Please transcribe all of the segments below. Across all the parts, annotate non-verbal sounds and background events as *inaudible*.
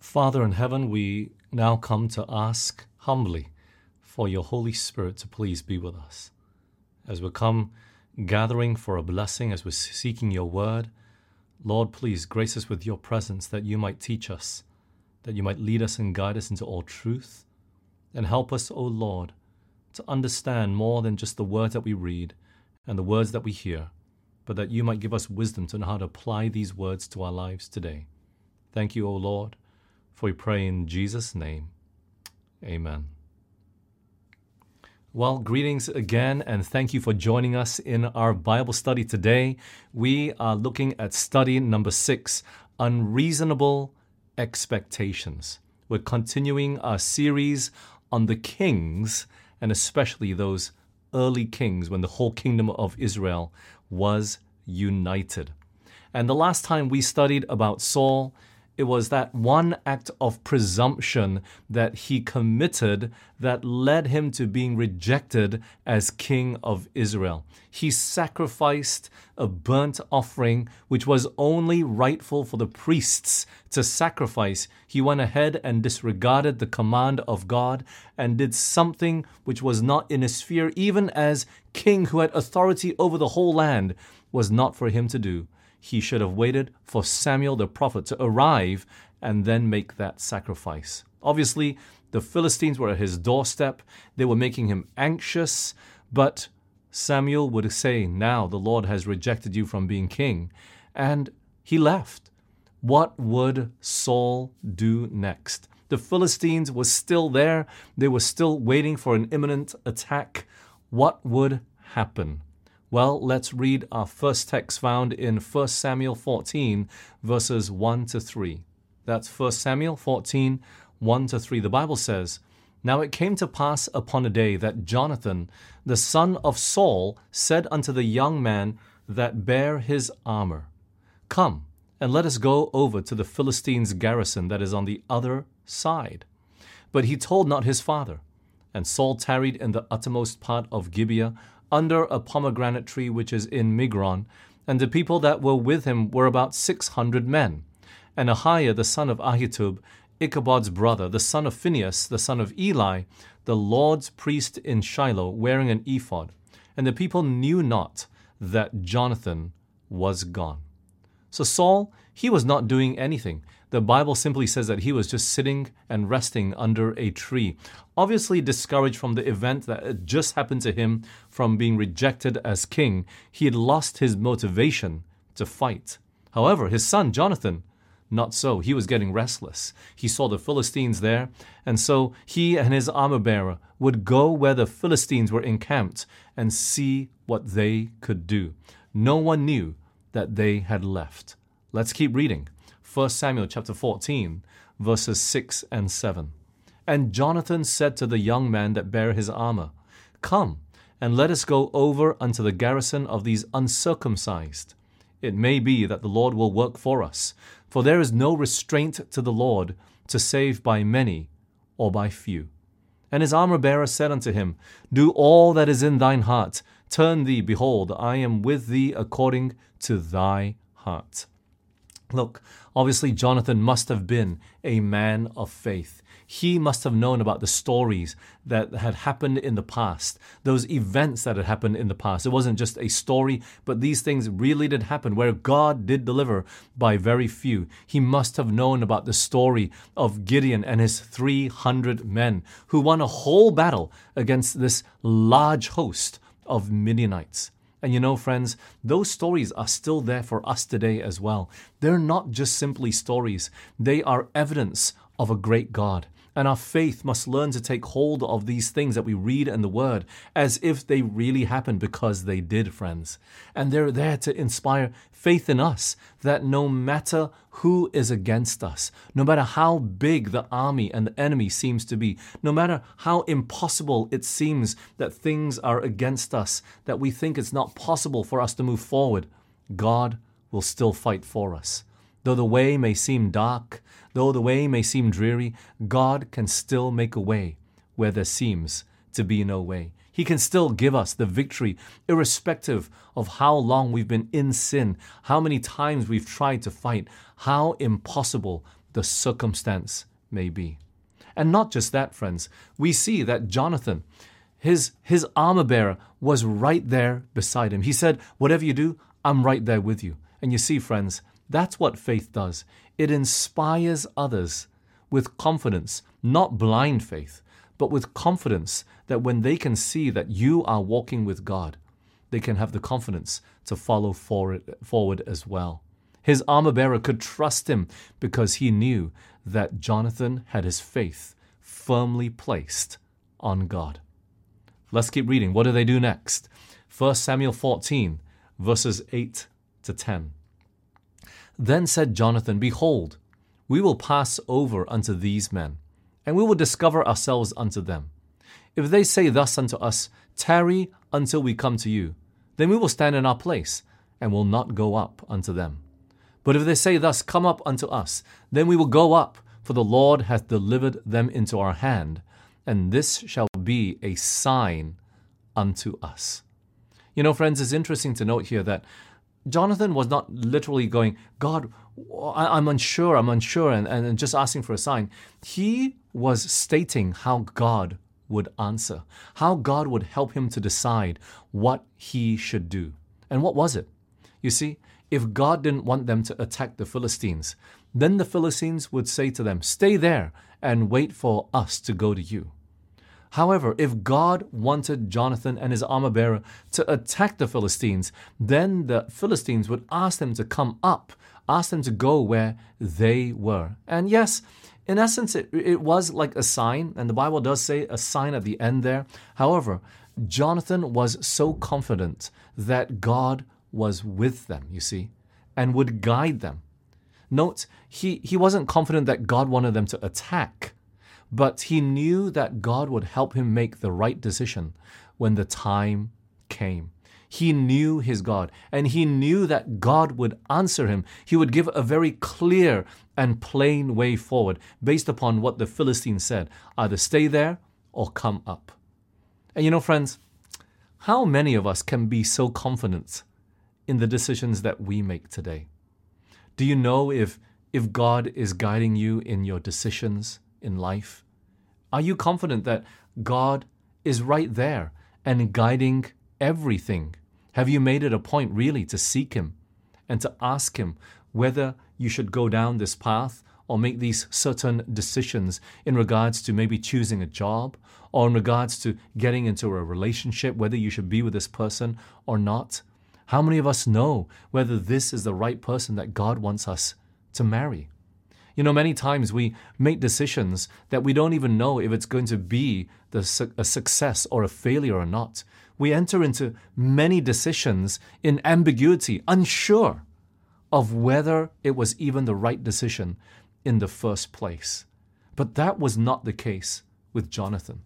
Father in heaven, we now come to ask humbly for your Holy Spirit to please be with us. As we come gathering for a blessing, as we're seeking your word, Lord, please grace us with your presence that you might teach us, that you might lead us and guide us into all truth, and help us, O Lord, to understand more than just the words that we read and the words that we hear, but that you might give us wisdom to know how to apply these words to our lives today. Thank you, O Lord, for we pray in Jesus' name. Amen. Well, greetings again, and thank you for joining us in our Bible study today. We are looking at study number six Unreasonable Expectations. We're continuing our series on the kings, and especially those early kings when the whole kingdom of Israel was united. And the last time we studied about Saul, it was that one act of presumption that he committed that led him to being rejected as king of Israel. He sacrificed a burnt offering which was only rightful for the priests to sacrifice. He went ahead and disregarded the command of God and did something which was not in his sphere, even as king who had authority over the whole land, was not for him to do he should have waited for Samuel the prophet to arrive and then make that sacrifice. Obviously, the Philistines were at his doorstep. They were making him anxious, but Samuel would say, Now the Lord has rejected you from being king. And he left. What would Saul do next? The Philistines were still there. They were still waiting for an imminent attack. What would happen? Well, let's read our first text found in 1 Samuel 14, verses 1 to 3. That's 1 Samuel 14, 1 to 3. The Bible says, Now it came to pass upon a day that Jonathan, the son of Saul, said unto the young man that bare his armor, Come, and let us go over to the Philistines' garrison that is on the other side. But he told not his father. And Saul tarried in the uttermost part of Gibeah under a pomegranate tree which is in Migron, and the people that were with him were about six hundred men. And Ahiah the son of Ahitub, Ichabod's brother, the son of Phinehas, the son of Eli, the Lord's priest in Shiloh, wearing an ephod. And the people knew not that Jonathan was gone. So Saul, he was not doing anything. The Bible simply says that he was just sitting and resting under a tree, obviously discouraged from the event that had just happened to him from being rejected as king. He had lost his motivation to fight. However, his son Jonathan, not so. He was getting restless. He saw the Philistines there, and so he and his armor bearer would go where the Philistines were encamped and see what they could do. No one knew that they had left. Let's keep reading. 1 Samuel chapter 14, verses 6 and 7. And Jonathan said to the young man that bare his armor, Come, and let us go over unto the garrison of these uncircumcised. It may be that the Lord will work for us, for there is no restraint to the Lord to save by many or by few. And his armor bearer said unto him, Do all that is in thine heart. Turn thee, behold, I am with thee according to thy heart. Look, obviously, Jonathan must have been a man of faith. He must have known about the stories that had happened in the past, those events that had happened in the past. It wasn't just a story, but these things really did happen where God did deliver by very few. He must have known about the story of Gideon and his 300 men who won a whole battle against this large host of Midianites. And you know, friends, those stories are still there for us today as well. They're not just simply stories, they are evidence of a great God. And our faith must learn to take hold of these things that we read in the Word as if they really happened because they did, friends. And they're there to inspire faith in us that no matter who is against us, no matter how big the army and the enemy seems to be, no matter how impossible it seems that things are against us, that we think it's not possible for us to move forward, God will still fight for us. Though the way may seem dark, though the way may seem dreary, God can still make a way where there seems to be no way. He can still give us the victory, irrespective of how long we've been in sin, how many times we've tried to fight, how impossible the circumstance may be. And not just that, friends, we see that Jonathan, his, his armor bearer, was right there beside him. He said, Whatever you do, I'm right there with you. And you see, friends, that's what faith does. It inspires others with confidence, not blind faith, but with confidence that when they can see that you are walking with God, they can have the confidence to follow forward, forward as well. His armor bearer could trust him because he knew that Jonathan had his faith firmly placed on God. Let's keep reading. What do they do next? 1 Samuel 14, verses 8 to 10. Then said Jonathan, Behold, we will pass over unto these men, and we will discover ourselves unto them. If they say thus unto us, Tarry until we come to you, then we will stand in our place, and will not go up unto them. But if they say thus, Come up unto us, then we will go up, for the Lord hath delivered them into our hand, and this shall be a sign unto us. You know, friends, it's interesting to note here that Jonathan was not literally going, God, I'm unsure, I'm unsure, and, and just asking for a sign. He was stating how God would answer, how God would help him to decide what he should do. And what was it? You see, if God didn't want them to attack the Philistines, then the Philistines would say to them, Stay there and wait for us to go to you. However, if God wanted Jonathan and his armor bearer to attack the Philistines, then the Philistines would ask them to come up, ask them to go where they were. And yes, in essence, it, it was like a sign, and the Bible does say a sign at the end there. However, Jonathan was so confident that God was with them, you see, and would guide them. Note, he, he wasn't confident that God wanted them to attack, but he knew that God would help him make the right decision when the time came. He knew his God, and he knew that God would answer him. He would give a very clear and plain way forward based upon what the Philistines said either stay there or come up. And you know, friends, how many of us can be so confident in the decisions that we make today? Do you know if, if God is guiding you in your decisions in life? Are you confident that God is right there and guiding everything? Have you made it a point really to seek Him and to ask Him whether you should go down this path or make these certain decisions in regards to maybe choosing a job or in regards to getting into a relationship, whether you should be with this person or not? How many of us know whether this is the right person that God wants us to marry? You know, many times we make decisions that we don't even know if it's going to be the, a success or a failure or not. We enter into many decisions in ambiguity, unsure of whether it was even the right decision in the first place. But that was not the case with Jonathan.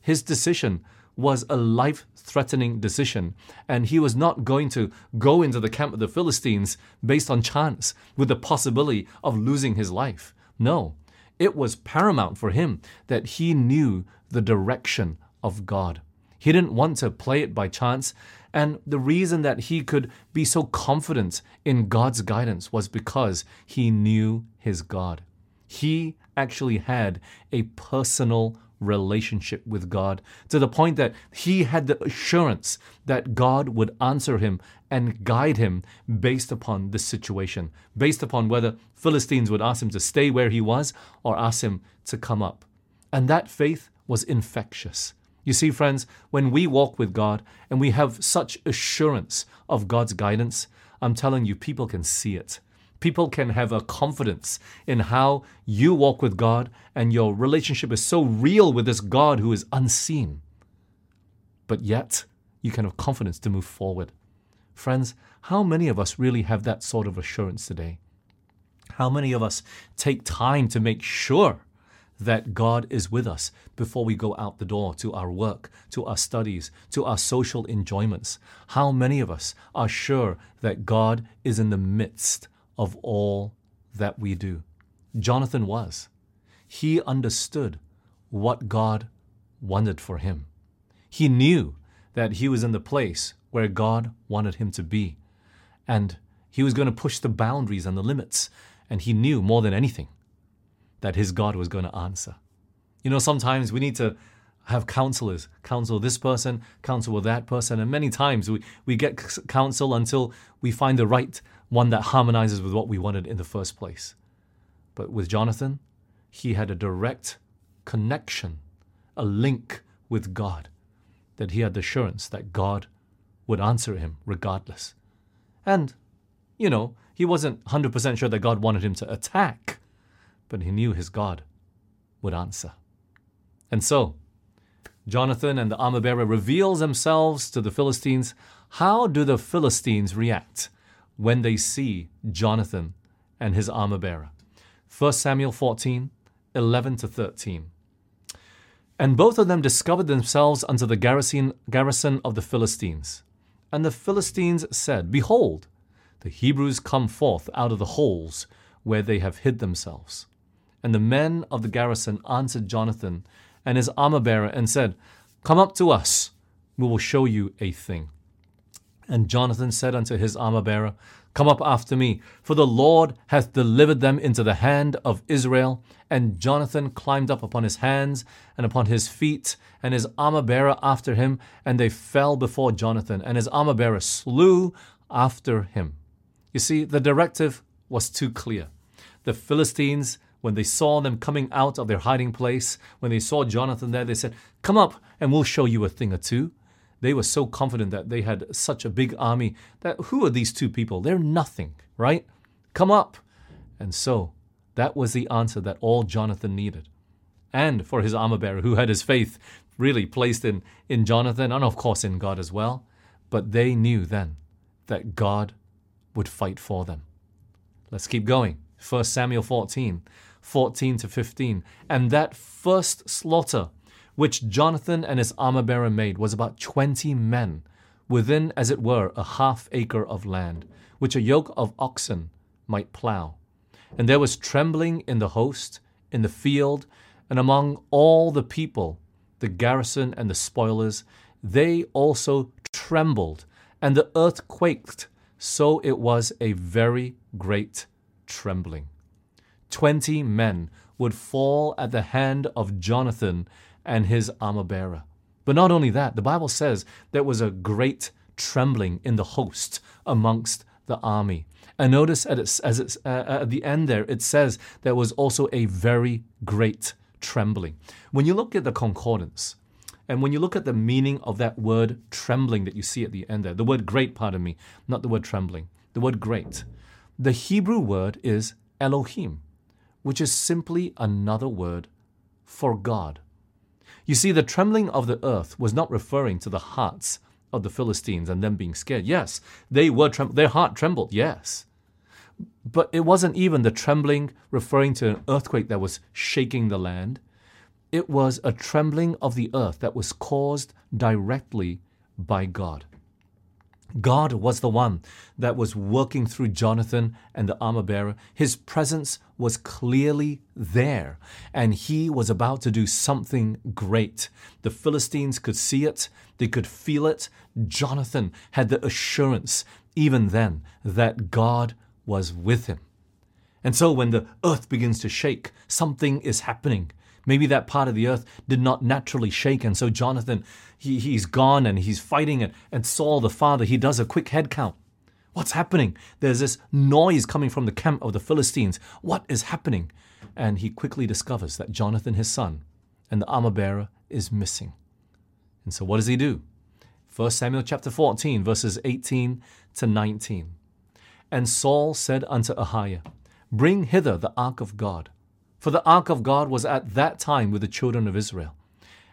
His decision was a life threatening decision, and he was not going to go into the camp of the Philistines based on chance with the possibility of losing his life. No, it was paramount for him that he knew the direction of God. He didn't want to play it by chance, and the reason that he could be so confident in God's guidance was because he knew his God. He actually had a personal relationship with God to the point that he had the assurance that God would answer him and guide him based upon the situation, based upon whether Philistines would ask him to stay where he was or ask him to come up. And that faith was infectious. You see, friends, when we walk with God and we have such assurance of God's guidance, I'm telling you, people can see it people can have a confidence in how you walk with God and your relationship is so real with this God who is unseen. But yet, you can have confidence to move forward. Friends, how many of us really have that sort of assurance today? How many of us take time to make sure that God is with us before we go out the door to our work, to our studies, to our social enjoyments? How many of us are sure that God is in the midst of all that we do. Jonathan was. He understood what God wanted for him. He knew that he was in the place where God wanted him to be. And he was going to push the boundaries and the limits. And he knew more than anything that his God was going to answer. You know, sometimes we need to have counselors, counsel this person, counsel with that person, and many times we, we get counsel until we find the right one that harmonizes with what we wanted in the first place. But with Jonathan, he had a direct connection, a link with God, that he had the assurance that God would answer him regardless. And, you know, he wasn't 100% sure that God wanted him to attack, but he knew his God would answer. And so, Jonathan and the armor bearer reveal themselves to the Philistines. How do the Philistines react when they see Jonathan and his armor bearer? 1 Samuel 14, 11 to 13. And both of them discovered themselves unto the garrison, garrison of the Philistines. And the Philistines said, Behold, the Hebrews come forth out of the holes where they have hid themselves. And the men of the garrison answered Jonathan and his armor bearer and said, Come up to us, we will show you a thing. And Jonathan said unto his armor bearer, Come up after me, for the Lord hath delivered them into the hand of Israel. And Jonathan climbed up upon his hands and upon his feet, and his armor bearer after him, and they fell before Jonathan, and his armor bearer slew after him. You see, the directive was too clear. The Philistines when they saw them coming out of their hiding place, when they saw Jonathan there, they said, Come up and we'll show you a thing or two. They were so confident that they had such a big army that who are these two people? They're nothing, right? Come up. And so that was the answer that all Jonathan needed. And for his armor bearer, who had his faith really placed in, in Jonathan and, of course, in God as well. But they knew then that God would fight for them. Let's keep going. 1 Samuel 14. 14 to 15. And that first slaughter, which Jonathan and his armor bearer made, was about 20 men, within, as it were, a half acre of land, which a yoke of oxen might plough. And there was trembling in the host, in the field, and among all the people, the garrison and the spoilers, they also trembled, and the earth quaked, so it was a very great trembling. 20 men would fall at the hand of Jonathan and his armor bearer. But not only that, the Bible says there was a great trembling in the host amongst the army. And notice at, as it's, uh, at the end there, it says there was also a very great trembling. When you look at the concordance, and when you look at the meaning of that word trembling that you see at the end there, the word great, pardon me, not the word trembling, the word great, the Hebrew word is Elohim which is simply another word for God. You see, the trembling of the earth was not referring to the hearts of the Philistines and them being scared. Yes, they were their heart trembled, yes. But it wasn't even the trembling referring to an earthquake that was shaking the land. It was a trembling of the earth that was caused directly by God. God was the one that was working through Jonathan and the armor bearer. His presence was clearly there, and he was about to do something great. The Philistines could see it, they could feel it. Jonathan had the assurance, even then, that God was with him. And so when the earth begins to shake, something is happening. Maybe that part of the earth did not naturally shake, and so Jonathan, he, he's gone and he's fighting it. And Saul, the father, he does a quick head count. What's happening? There's this noise coming from the camp of the Philistines. What is happening? And he quickly discovers that Jonathan, his son, and the armor bearer is missing. And so what does he do? 1 Samuel chapter 14, verses 18 to 19. And Saul said unto Ahiah, Bring hither the ark of God. For the ark of God was at that time with the children of Israel.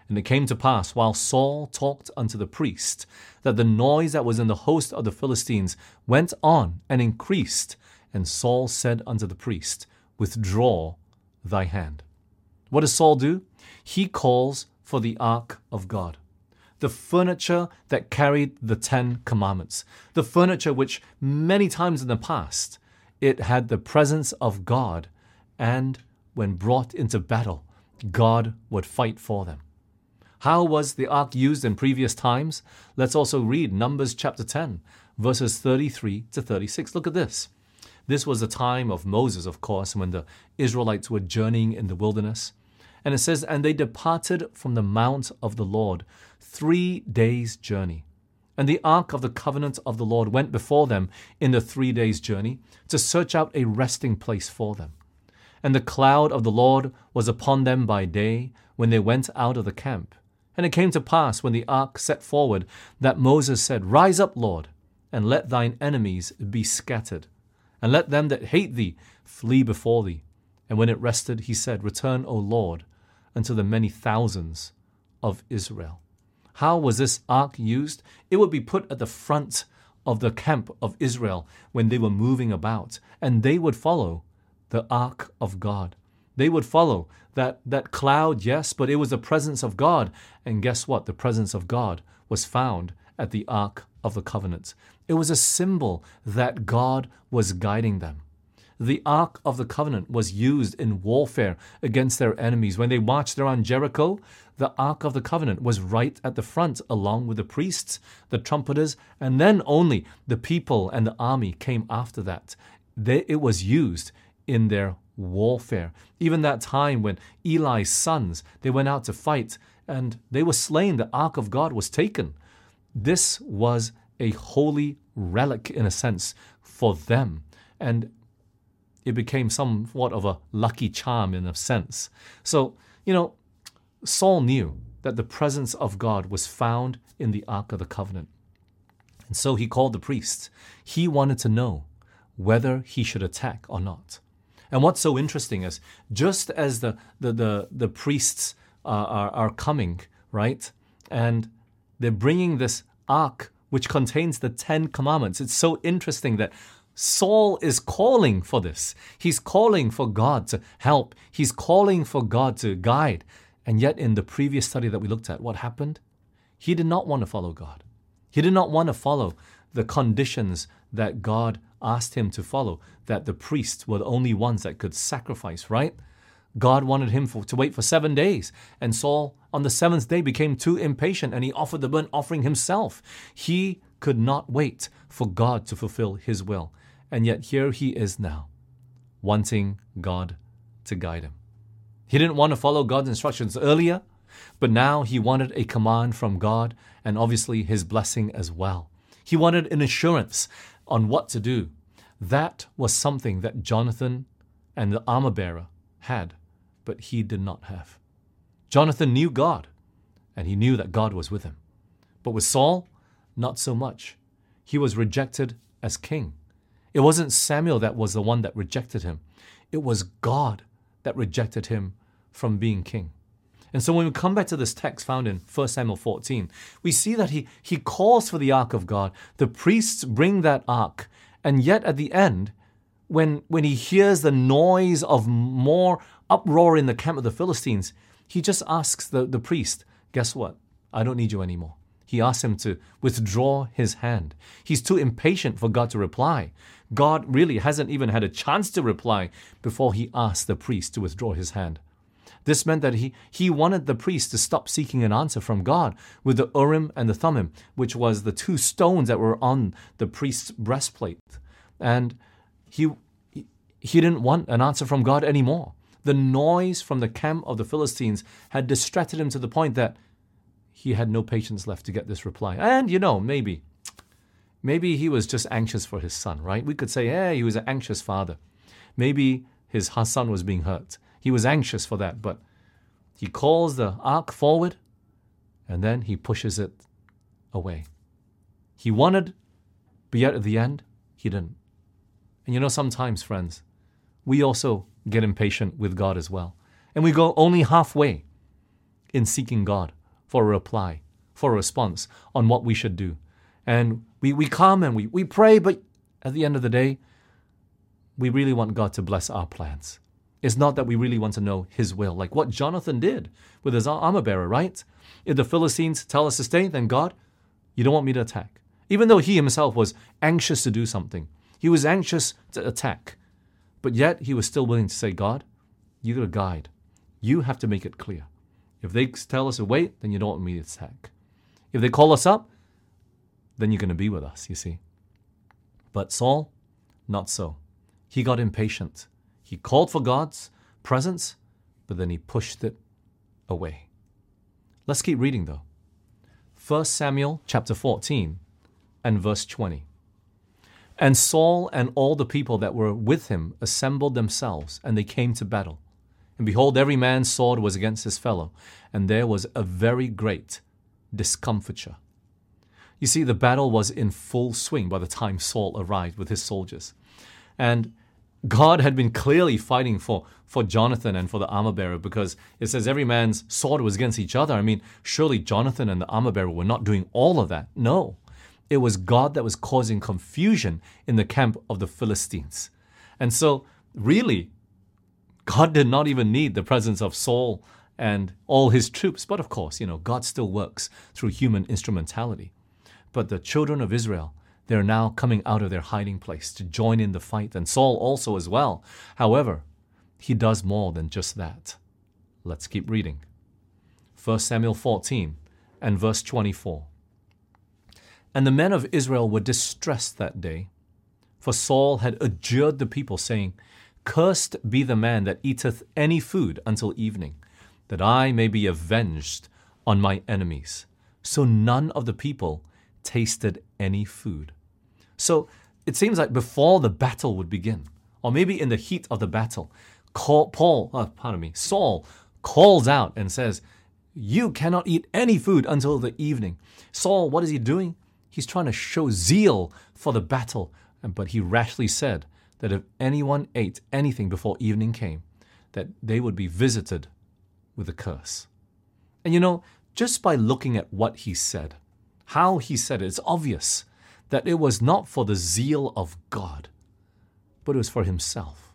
And it came to pass, while Saul talked unto the priest, that the noise that was in the host of the Philistines went on and increased. And Saul said unto the priest, Withdraw thy hand. What does Saul do? He calls for the ark of God. The furniture that carried the Ten Commandments. The furniture which many times in the past it had the presence of God and when brought into battle, God would fight for them. How was the ark used in previous times? Let's also read Numbers chapter 10, verses 33 to 36. Look at this. This was the time of Moses, of course, when the Israelites were journeying in the wilderness. And it says, And they departed from the mount of the Lord, three days' journey. And the ark of the covenant of the Lord went before them in the three days' journey to search out a resting place for them. And the cloud of the Lord was upon them by day when they went out of the camp. And it came to pass when the ark set forward that Moses said, Rise up, Lord, and let thine enemies be scattered, and let them that hate thee flee before thee. And when it rested, he said, Return, O Lord, unto the many thousands of Israel. How was this ark used? It would be put at the front of the camp of Israel when they were moving about, and they would follow the ark of God. They would follow that, that cloud, yes, but it was the presence of God. And guess what? The presence of God was found at the Ark of the Covenant. It was a symbol that God was guiding them. The Ark of the Covenant was used in warfare against their enemies. When they marched around Jericho, the Ark of the Covenant was right at the front, along with the priests, the trumpeters, and then only the people and the army came after that. They, it was used in their warfare. Even that time when Eli's sons, they went out to fight and they were slain, the ark of God was taken. This was a holy relic in a sense for them. And it became somewhat of a lucky charm in a sense. So, you know, Saul knew that the presence of God was found in the Ark of the Covenant. And so he called the priests. He wanted to know whether he should attack or not. And what's so interesting is just as the, the, the, the priests uh, are, are coming, right? And they're bringing this ark which contains the Ten Commandments. It's so interesting that Saul is calling for this. He's calling for God to help. He's calling for God to guide. And yet, in the previous study that we looked at, what happened? He did not want to follow God. He did not want to follow the conditions that God asked him to follow, that the priests were the only ones that could sacrifice, right? God wanted him for, to wait for seven days. And Saul, on the seventh day, became too impatient and he offered the burnt offering himself. He could not wait for God to fulfill his will. And yet here he is now, wanting God to guide him. He didn't want to follow God's instructions earlier, but now he wanted a command from God and obviously his blessing as well. He wanted an assurance on what to do. That was something that Jonathan and the armor bearer had, but he did not have. Jonathan knew God, and he knew that God was with him. But with Saul, not so much. He was rejected as king. It wasn't Samuel that was the one that rejected him, it was God that rejected him from being king. And so when we come back to this text found in 1 Samuel 14, we see that he, he calls for the ark of God. The priests bring that ark. And yet at the end, when, when he hears the noise of more uproar in the camp of the Philistines, he just asks the, the priest, Guess what? I don't need you anymore. He asks him to withdraw his hand. He's too impatient for God to reply. God really hasn't even had a chance to reply before he asks the priest to withdraw his hand. This meant that he, he wanted the priest to stop seeking an answer from God with the Urim and the Thummim, which was the two stones that were on the priest's breastplate. And he, he didn't want an answer from God anymore. The noise from the camp of the Philistines had distracted him to the point that he had no patience left to get this reply. And you know, maybe, maybe he was just anxious for his son, right? We could say, hey, he was an anxious father. Maybe his son was being hurt. He was anxious for that, but he calls the ark forward and then he pushes it away. He wanted, but yet at the end, he didn't. And you know, sometimes, friends, we also get impatient with God as well. And we go only halfway in seeking God for a reply, for a response on what we should do. And we, we come and we, we pray, but at the end of the day, we really want God to bless our plans. It's not that we really want to know his will, like what Jonathan did with his armor bearer, right? If the Philistines tell us to stay, then God, you don't want me to attack. Even though he himself was anxious to do something, he was anxious to attack. But yet he was still willing to say, God, you're to guide. You have to make it clear. If they tell us to wait, then you don't want me to attack. If they call us up, then you're going to be with us, you see. But Saul, not so. he got impatient. He called for God's presence, but then he pushed it away. Let's keep reading though. 1 Samuel chapter 14 and verse 20. And Saul and all the people that were with him assembled themselves, and they came to battle. And behold, every man's sword was against his fellow, and there was a very great discomfiture. You see, the battle was in full swing by the time Saul arrived with his soldiers. And God had been clearly fighting for, for Jonathan and for the armor bearer because it says every man's sword was against each other. I mean, surely Jonathan and the armor bearer were not doing all of that. No, it was God that was causing confusion in the camp of the Philistines. And so, really, God did not even need the presence of Saul and all his troops. But of course, you know, God still works through human instrumentality. But the children of Israel, they're now coming out of their hiding place to join in the fight, and Saul also as well. However, he does more than just that. Let's keep reading. 1 Samuel 14 and verse 24. And the men of Israel were distressed that day, for Saul had adjured the people, saying, Cursed be the man that eateth any food until evening, that I may be avenged on my enemies. So none of the people tasted any food. So it seems like before the battle would begin, or maybe in the heat of the battle, Paul, oh, pardon me, Saul calls out and says, You cannot eat any food until the evening. Saul, what is he doing? He's trying to show zeal for the battle, but he rashly said that if anyone ate anything before evening came, that they would be visited with a curse. And you know, just by looking at what he said, how he said it, it's obvious that it was not for the zeal of God, but it was for himself.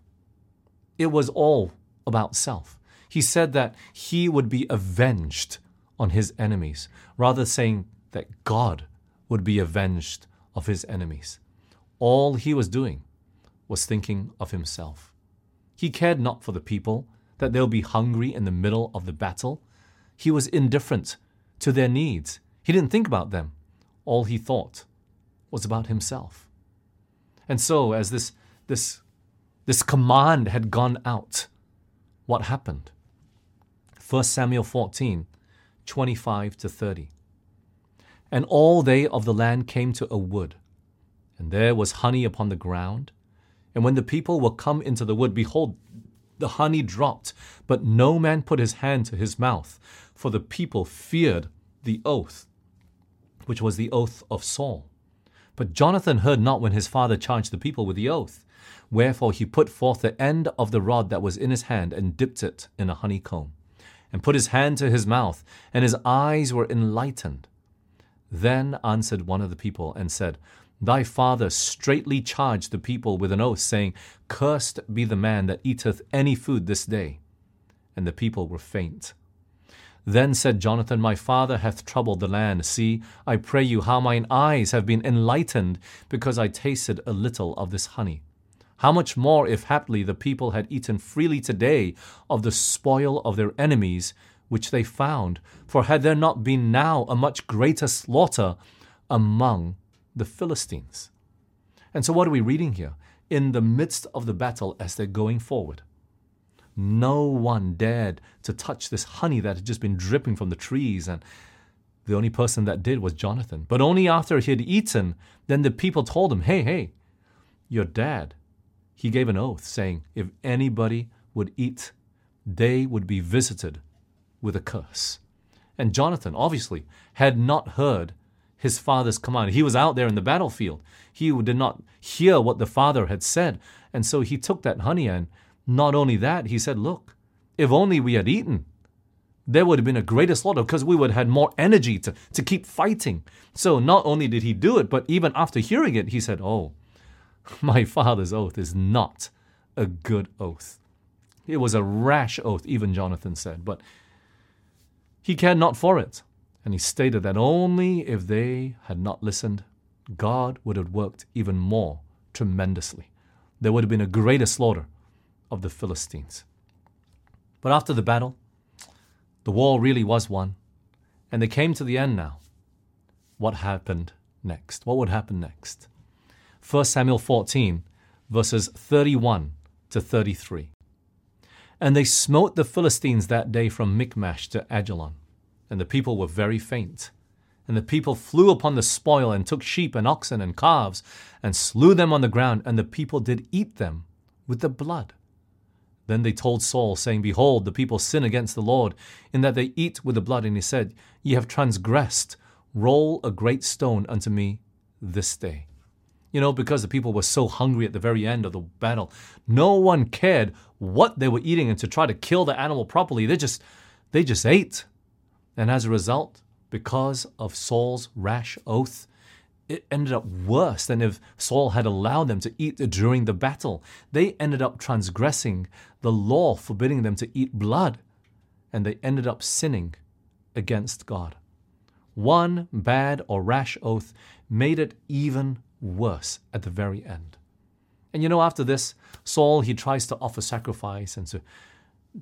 It was all about self. He said that he would be avenged on his enemies, rather saying that God would be avenged of his enemies. All he was doing was thinking of himself. He cared not for the people, that they'll be hungry in the middle of the battle. He was indifferent to their needs. He didn't think about them. All he thought was about himself. And so, as this, this, this command had gone out, what happened? 1 Samuel 14, 25 to 30. And all they of the land came to a wood, and there was honey upon the ground. And when the people were come into the wood, behold, the honey dropped, but no man put his hand to his mouth, for the people feared the oath, which was the oath of Saul. But Jonathan heard not when his father charged the people with the oath. Wherefore he put forth the end of the rod that was in his hand and dipped it in a honeycomb, and put his hand to his mouth, and his eyes were enlightened. Then answered one of the people and said, Thy father straitly charged the people with an oath, saying, Cursed be the man that eateth any food this day. And the people were faint. Then said Jonathan, My father hath troubled the land. See, I pray you, how mine eyes have been enlightened, because I tasted a little of this honey. How much more if haply the people had eaten freely today of the spoil of their enemies, which they found? For had there not been now a much greater slaughter among the Philistines? And so, what are we reading here? In the midst of the battle, as they're going forward, no one dared to touch this honey that had just been dripping from the trees, and the only person that did was Jonathan. But only after he had eaten, then the people told him, Hey, hey, your dad, he gave an oath saying, If anybody would eat, they would be visited with a curse. And Jonathan, obviously, had not heard his father's command. He was out there in the battlefield. He did not hear what the father had said. And so he took that honey and not only that, he said, Look, if only we had eaten, there would have been a greater slaughter because we would have had more energy to, to keep fighting. So not only did he do it, but even after hearing it, he said, Oh, my father's oath is not a good oath. It was a rash oath, even Jonathan said, but he cared not for it. And he stated that only if they had not listened, God would have worked even more tremendously. There would have been a greater slaughter of the Philistines. But after the battle, the war really was won, and they came to the end now. What happened next? What would happen next? 1 Samuel 14, verses 31 to 33. And they smote the Philistines that day from Michmash to Ajalon, and the people were very faint. And the people flew upon the spoil and took sheep and oxen and calves and slew them on the ground, and the people did eat them with the blood. Then they told Saul, saying, Behold, the people sin against the Lord, in that they eat with the blood. And he said, Ye have transgressed. Roll a great stone unto me this day. You know, because the people were so hungry at the very end of the battle, no one cared what they were eating and to try to kill the animal properly. They just they just ate. And as a result, because of Saul's rash oath, it ended up worse than if Saul had allowed them to eat during the battle. They ended up transgressing the law forbidding them to eat blood, and they ended up sinning against God. One bad or rash oath made it even worse at the very end. And you know, after this, Saul, he tries to offer sacrifice and to,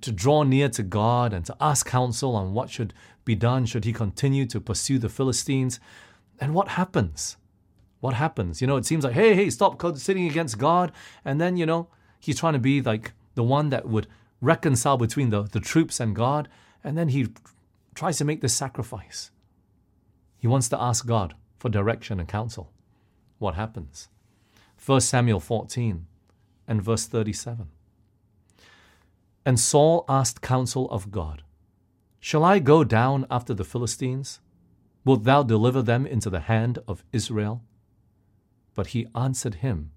to draw near to God and to ask counsel on what should be done should he continue to pursue the Philistines. And what happens? What happens? You know, it seems like, hey, hey, stop sitting against God. And then, you know, he's trying to be like the one that would reconcile between the, the troops and God. And then he tries to make this sacrifice. He wants to ask God for direction and counsel. What happens? 1 Samuel 14 and verse 37. And Saul asked counsel of God Shall I go down after the Philistines? Wilt thou deliver them into the hand of Israel? But he answered him,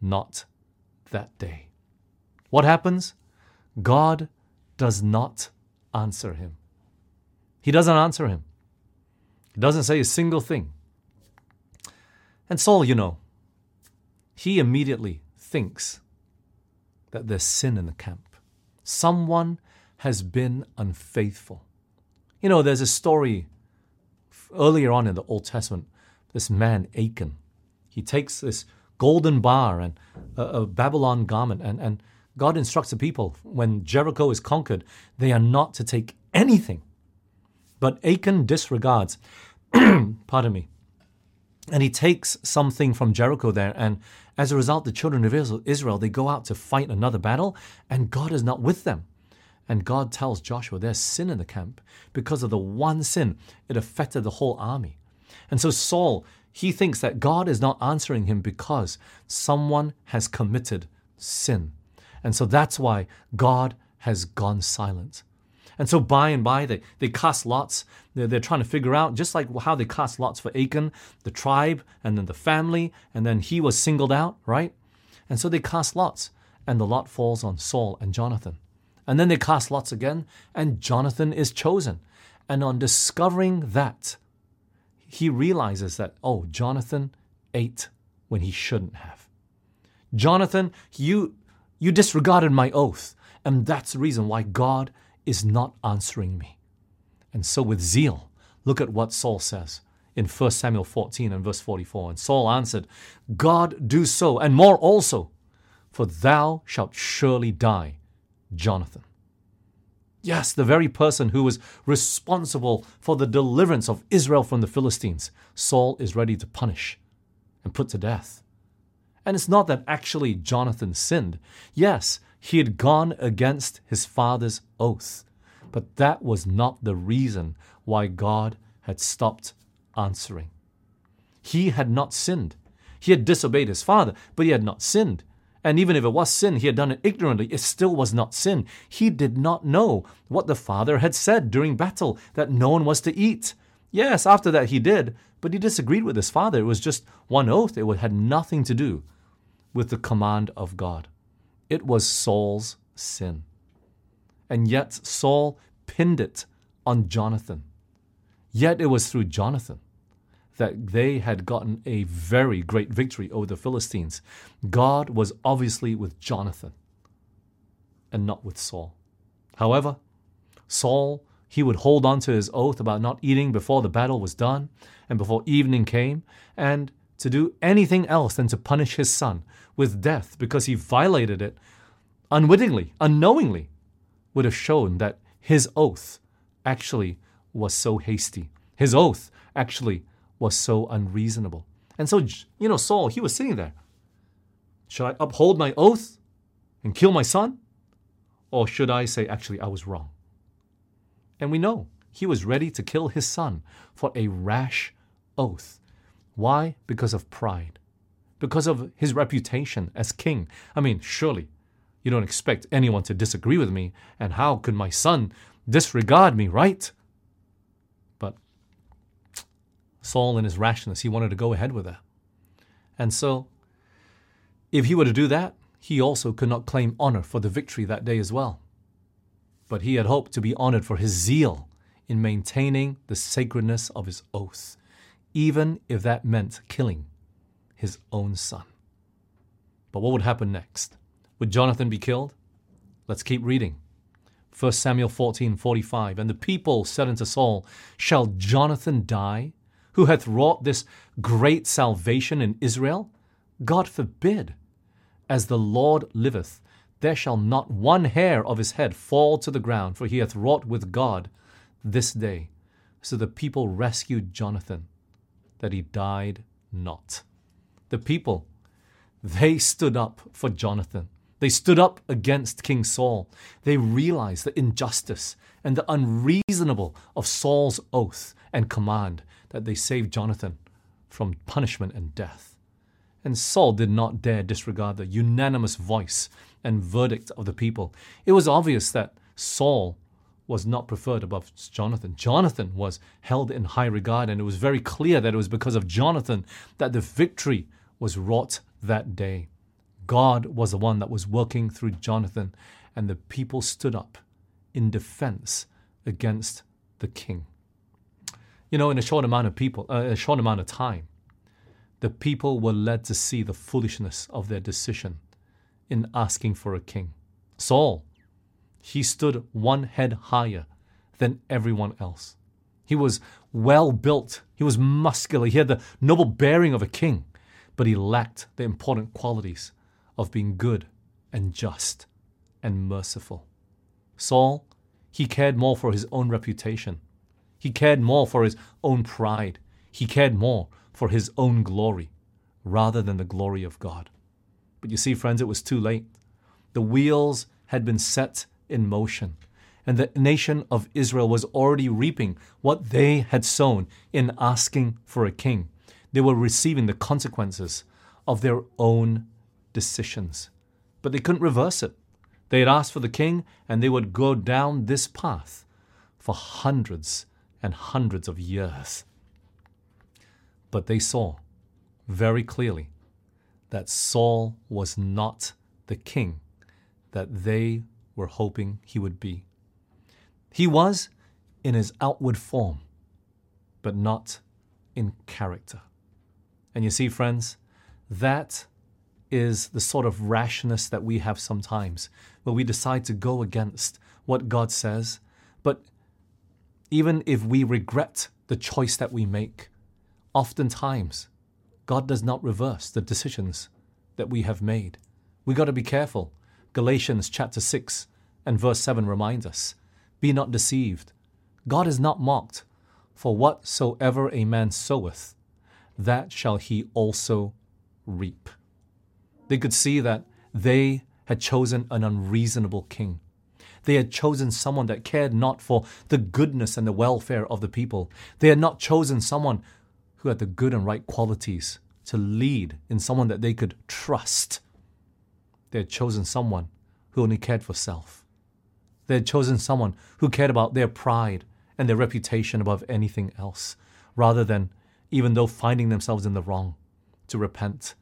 Not that day. What happens? God does not answer him. He doesn't answer him. He doesn't say a single thing. And Saul, you know, he immediately thinks that there's sin in the camp. Someone has been unfaithful. You know, there's a story earlier on in the Old Testament, this man, Achan. He takes this golden bar and a, a Babylon garment, and, and God instructs the people when Jericho is conquered, they are not to take anything. But Achan disregards, *clears throat* pardon me, and he takes something from Jericho there, and as a result, the children of Israel they go out to fight another battle, and God is not with them. And God tells Joshua there's sin in the camp because of the one sin it affected the whole army. And so Saul he thinks that God is not answering him because someone has committed sin. And so that's why God has gone silent. And so by and by, they, they cast lots. They're, they're trying to figure out, just like how they cast lots for Achan, the tribe, and then the family, and then he was singled out, right? And so they cast lots, and the lot falls on Saul and Jonathan. And then they cast lots again, and Jonathan is chosen. And on discovering that, he realizes that, oh, Jonathan ate when he shouldn't have. Jonathan, you, you disregarded my oath, and that's the reason why God is not answering me. And so, with zeal, look at what Saul says in 1 Samuel 14 and verse 44. And Saul answered, God do so, and more also, for thou shalt surely die, Jonathan. Yes, the very person who was responsible for the deliverance of Israel from the Philistines, Saul is ready to punish and put to death. And it's not that actually Jonathan sinned. Yes, he had gone against his father's oath. But that was not the reason why God had stopped answering. He had not sinned. He had disobeyed his father, but he had not sinned. And even if it was sin, he had done it ignorantly, it still was not sin. He did not know what the father had said during battle that no one was to eat. Yes, after that he did, but he disagreed with his father. It was just one oath, it had nothing to do with the command of God. It was Saul's sin. And yet Saul pinned it on Jonathan. Yet it was through Jonathan that they had gotten a very great victory over the Philistines. God was obviously with Jonathan and not with Saul. However, Saul, he would hold on to his oath about not eating before the battle was done and before evening came, and to do anything else than to punish his son with death because he violated it unwittingly, unknowingly, would have shown that his oath actually was so hasty. His oath actually was so unreasonable. And so, you know, Saul, he was sitting there. Should I uphold my oath and kill my son? Or should I say, actually, I was wrong? And we know he was ready to kill his son for a rash oath. Why? Because of pride, because of his reputation as king. I mean, surely you don't expect anyone to disagree with me, and how could my son disregard me, right? But Saul, in his rashness, he wanted to go ahead with that. And so, if he were to do that, he also could not claim honor for the victory that day as well. But he had hoped to be honored for his zeal in maintaining the sacredness of his oath, even if that meant killing his own son. But what would happen next? Would Jonathan be killed? Let's keep reading. 1 Samuel 14 45. And the people said unto Saul, Shall Jonathan die, who hath wrought this great salvation in Israel? God forbid. As the Lord liveth, there shall not one hair of his head fall to the ground, for he hath wrought with God this day. So the people rescued Jonathan, that he died not. The people, they stood up for Jonathan. They stood up against King Saul. They realized the injustice and the unreasonable of Saul's oath and command that they saved Jonathan from punishment and death. And Saul did not dare disregard the unanimous voice and verdict of the people. It was obvious that Saul was not preferred above Jonathan. Jonathan was held in high regard, and it was very clear that it was because of Jonathan that the victory was wrought that day. God was the one that was working through Jonathan, and the people stood up in defense against the king. You know, in a short amount of people, uh, a short amount of time, the people were led to see the foolishness of their decision in asking for a king. Saul, he stood one head higher than everyone else. He was well built, he was muscular, he had the noble bearing of a king, but he lacked the important qualities of being good and just and merciful. Saul, he cared more for his own reputation. He cared more for his own pride. He cared more for his own glory rather than the glory of God. But you see, friends, it was too late. The wheels had been set in motion, and the nation of Israel was already reaping what they had sown in asking for a king. They were receiving the consequences of their own decisions. But they couldn't reverse it. They had asked for the king, and they would go down this path for hundreds and hundreds of years. But they saw very clearly that Saul was not the king that they were hoping he would be. He was in his outward form, but not in character. And you see, friends, that is the sort of rashness that we have sometimes, where we decide to go against what God says. But even if we regret the choice that we make, oftentimes God does not reverse the decisions that we have made. We got to be careful. Galatians chapter 6 and verse 7 reminds us Be not deceived. God is not mocked, for whatsoever a man soweth, that shall he also reap. They could see that they had chosen an unreasonable king. They had chosen someone that cared not for the goodness and the welfare of the people. They had not chosen someone who had the good and right qualities to lead in someone that they could trust. They had chosen someone who only cared for self. They had chosen someone who cared about their pride and their reputation above anything else, rather than, even though finding themselves in the wrong, to repent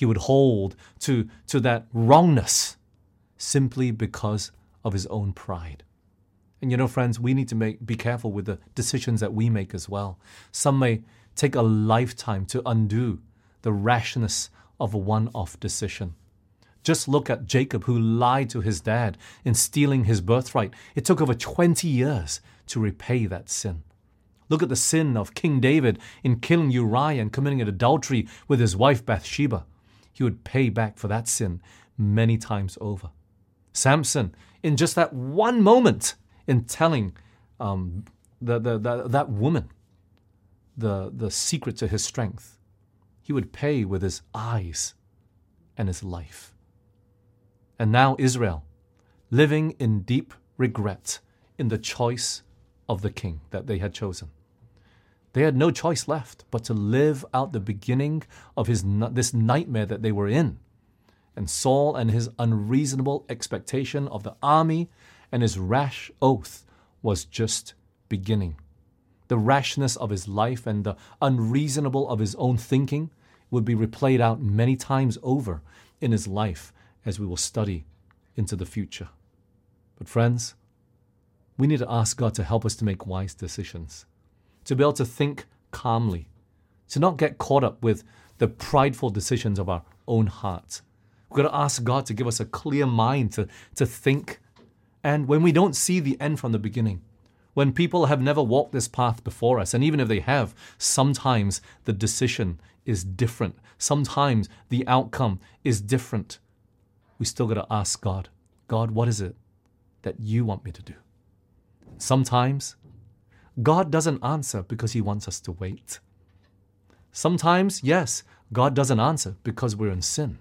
he would hold to, to that wrongness simply because of his own pride. And you know, friends, we need to make, be careful with the decisions that we make as well. Some may take a lifetime to undo the rashness of a one off decision. Just look at Jacob, who lied to his dad in stealing his birthright. It took over 20 years to repay that sin. Look at the sin of King David in killing Uriah and committing adultery with his wife Bathsheba he would pay back for that sin many times over. Samson, in just that one moment, in telling um, the, the, the, that woman the, the secret to his strength, he would pay with his eyes and his life. And now Israel, living in deep regret in the choice of the king that they had chosen. They had no choice left but to live out the beginning of his, this nightmare that they were in. And Saul and his unreasonable expectation of the army and his rash oath was just beginning. The rashness of his life and the unreasonable of his own thinking would be replayed out many times over in his life as we will study into the future. But, friends, we need to ask God to help us to make wise decisions, to be able to think calmly, to not get caught up with the prideful decisions of our own hearts. We've got to ask God to give us a clear mind to, to think. And when we don't see the end from the beginning, when people have never walked this path before us, and even if they have, sometimes the decision is different. Sometimes the outcome is different. We still got to ask God, God, what is it that you want me to do? Sometimes God doesn't answer because He wants us to wait. Sometimes, yes, God doesn't answer because we're in sin.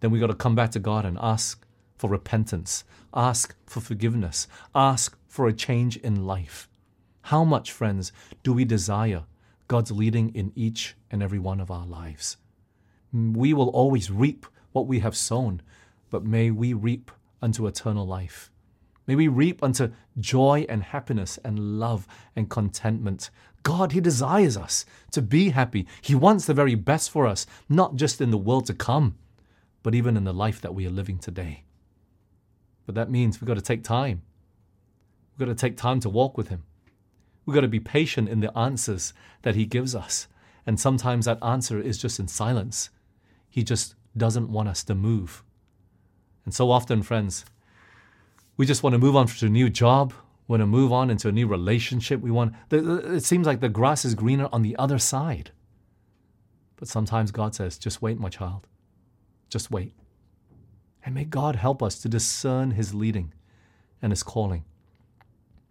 Then we got to come back to God and ask for repentance, ask for forgiveness, ask for a change in life. How much, friends, do we desire God's leading in each and every one of our lives? We will always reap what we have sown, but may we reap unto eternal life. May we reap unto joy and happiness and love and contentment. God, He desires us to be happy. He wants the very best for us, not just in the world to come, but even in the life that we are living today. But that means we've got to take time. We've got to take time to walk with Him. We've got to be patient in the answers that He gives us. And sometimes that answer is just in silence. He just doesn't want us to move. And so often, friends, we just want to move on to a new job, We want to move on into a new relationship. We want, it seems like the grass is greener on the other side. But sometimes God says, just wait, my child. Just wait. And may God help us to discern His leading and His calling.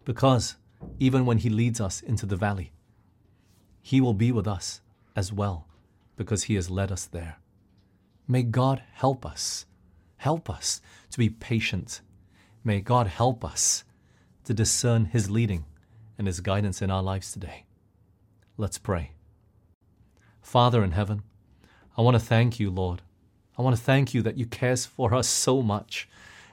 Because even when He leads us into the valley, He will be with us as well because He has led us there. May God help us, help us to be patient May God help us to discern His leading and His guidance in our lives today. Let's pray. Father in heaven, I want to thank you, Lord. I want to thank you that you care for us so much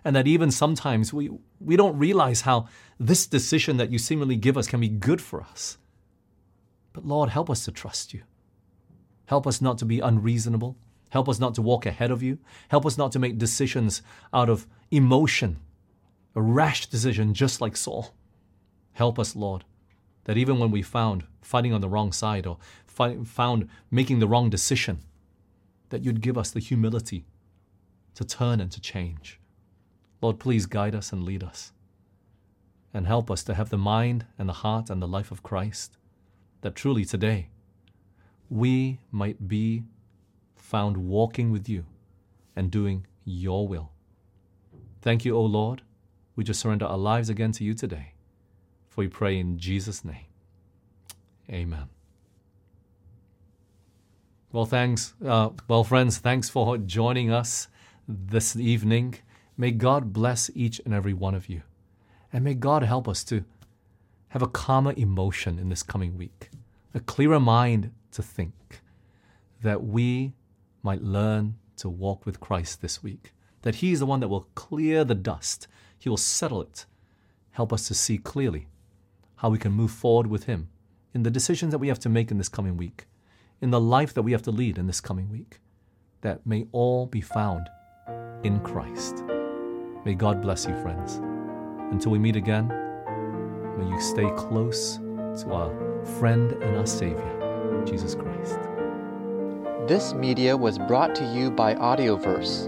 and that even sometimes we, we don't realize how this decision that you seemingly give us can be good for us. But Lord, help us to trust you. Help us not to be unreasonable. Help us not to walk ahead of you. Help us not to make decisions out of emotion a rash decision just like Saul. Help us, Lord, that even when we found fighting on the wrong side or found making the wrong decision, that you'd give us the humility to turn and to change. Lord, please guide us and lead us. And help us to have the mind and the heart and the life of Christ, that truly today we might be found walking with you and doing your will. Thank you, O Lord we just surrender our lives again to you today. For we pray in Jesus' name. Amen. Well, thanks. Uh, well, friends, thanks for joining us this evening. May God bless each and every one of you. And may God help us to have a calmer emotion in this coming week, a clearer mind to think, that we might learn to walk with Christ this week, that He is the one that will clear the dust he will settle it. Help us to see clearly how we can move forward with Him in the decisions that we have to make in this coming week, in the life that we have to lead in this coming week, that may all be found in Christ. May God bless you, friends. Until we meet again, may you stay close to our friend and our Savior, Jesus Christ. This media was brought to you by Audioverse